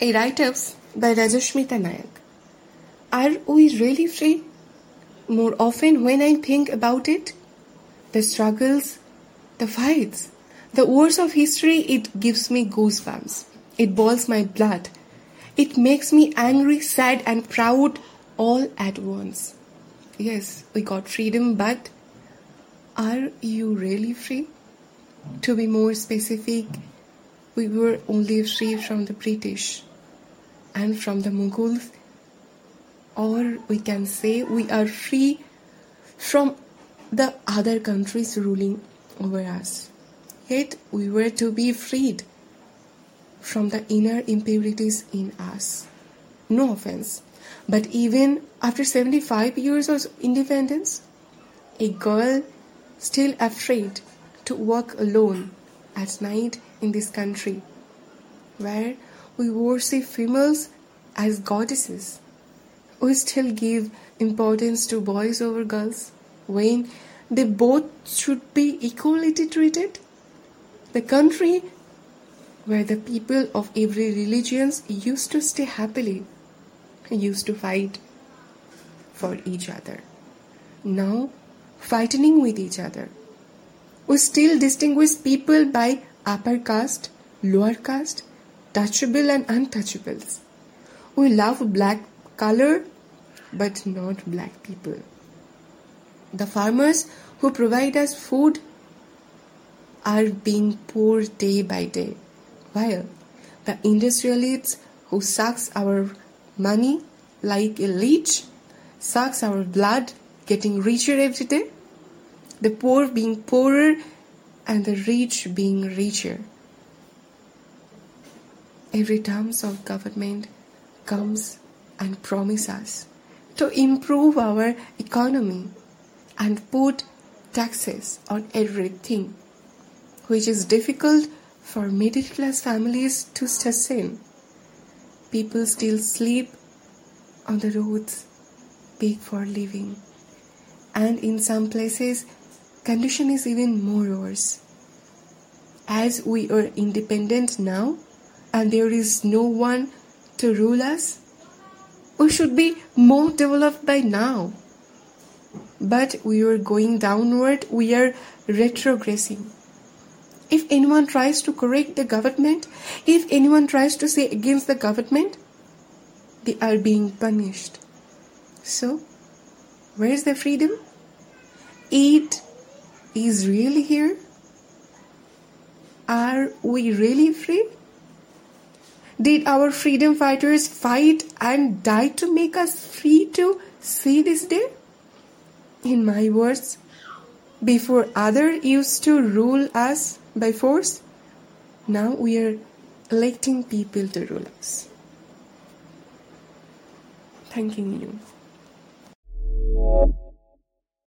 A write ups by Rajsmita Nayak. Are we really free? More often, when I think about it, the struggles, the fights, the wars of history, it gives me goosebumps. It boils my blood. It makes me angry, sad, and proud all at once. Yes, we got freedom, but are you really free? To be more specific, we were only free from the British and from the Mughals, or we can say we are free from the other countries ruling over us. Yet we were to be freed from the inner impurities in us. No offense, but even after 75 years of independence, a girl still afraid to walk alone at night in this country where we worship females as goddesses. We still give importance to boys over girls when they both should be equally treated. The country where the people of every religion used to stay happily, used to fight for each other. Now, fighting with each other. We still distinguish people by upper caste, lower caste, touchable and untouchables. We love black color but not black people. The farmers who provide us food are being poor day by day, while the industrialists who sucks our money like a leech, sucks our blood, getting richer every day, the poor being poorer and the rich being richer. Every terms of government comes and promises us to improve our economy and put taxes on everything, which is difficult for middle class families to sustain. People still sleep on the roads, beg for living, and in some places, condition is even more worse. As we are independent now, and there is no one to rule us, we should be more developed by now. But we are going downward, we are retrogressing. If anyone tries to correct the government, if anyone tries to say against the government, they are being punished. So, where is the freedom? It is really here. Are we really free? Did our freedom fighters fight and die to make us free to see this day? In my words, before others used to rule us by force, now we are electing people to rule us. Thanking you.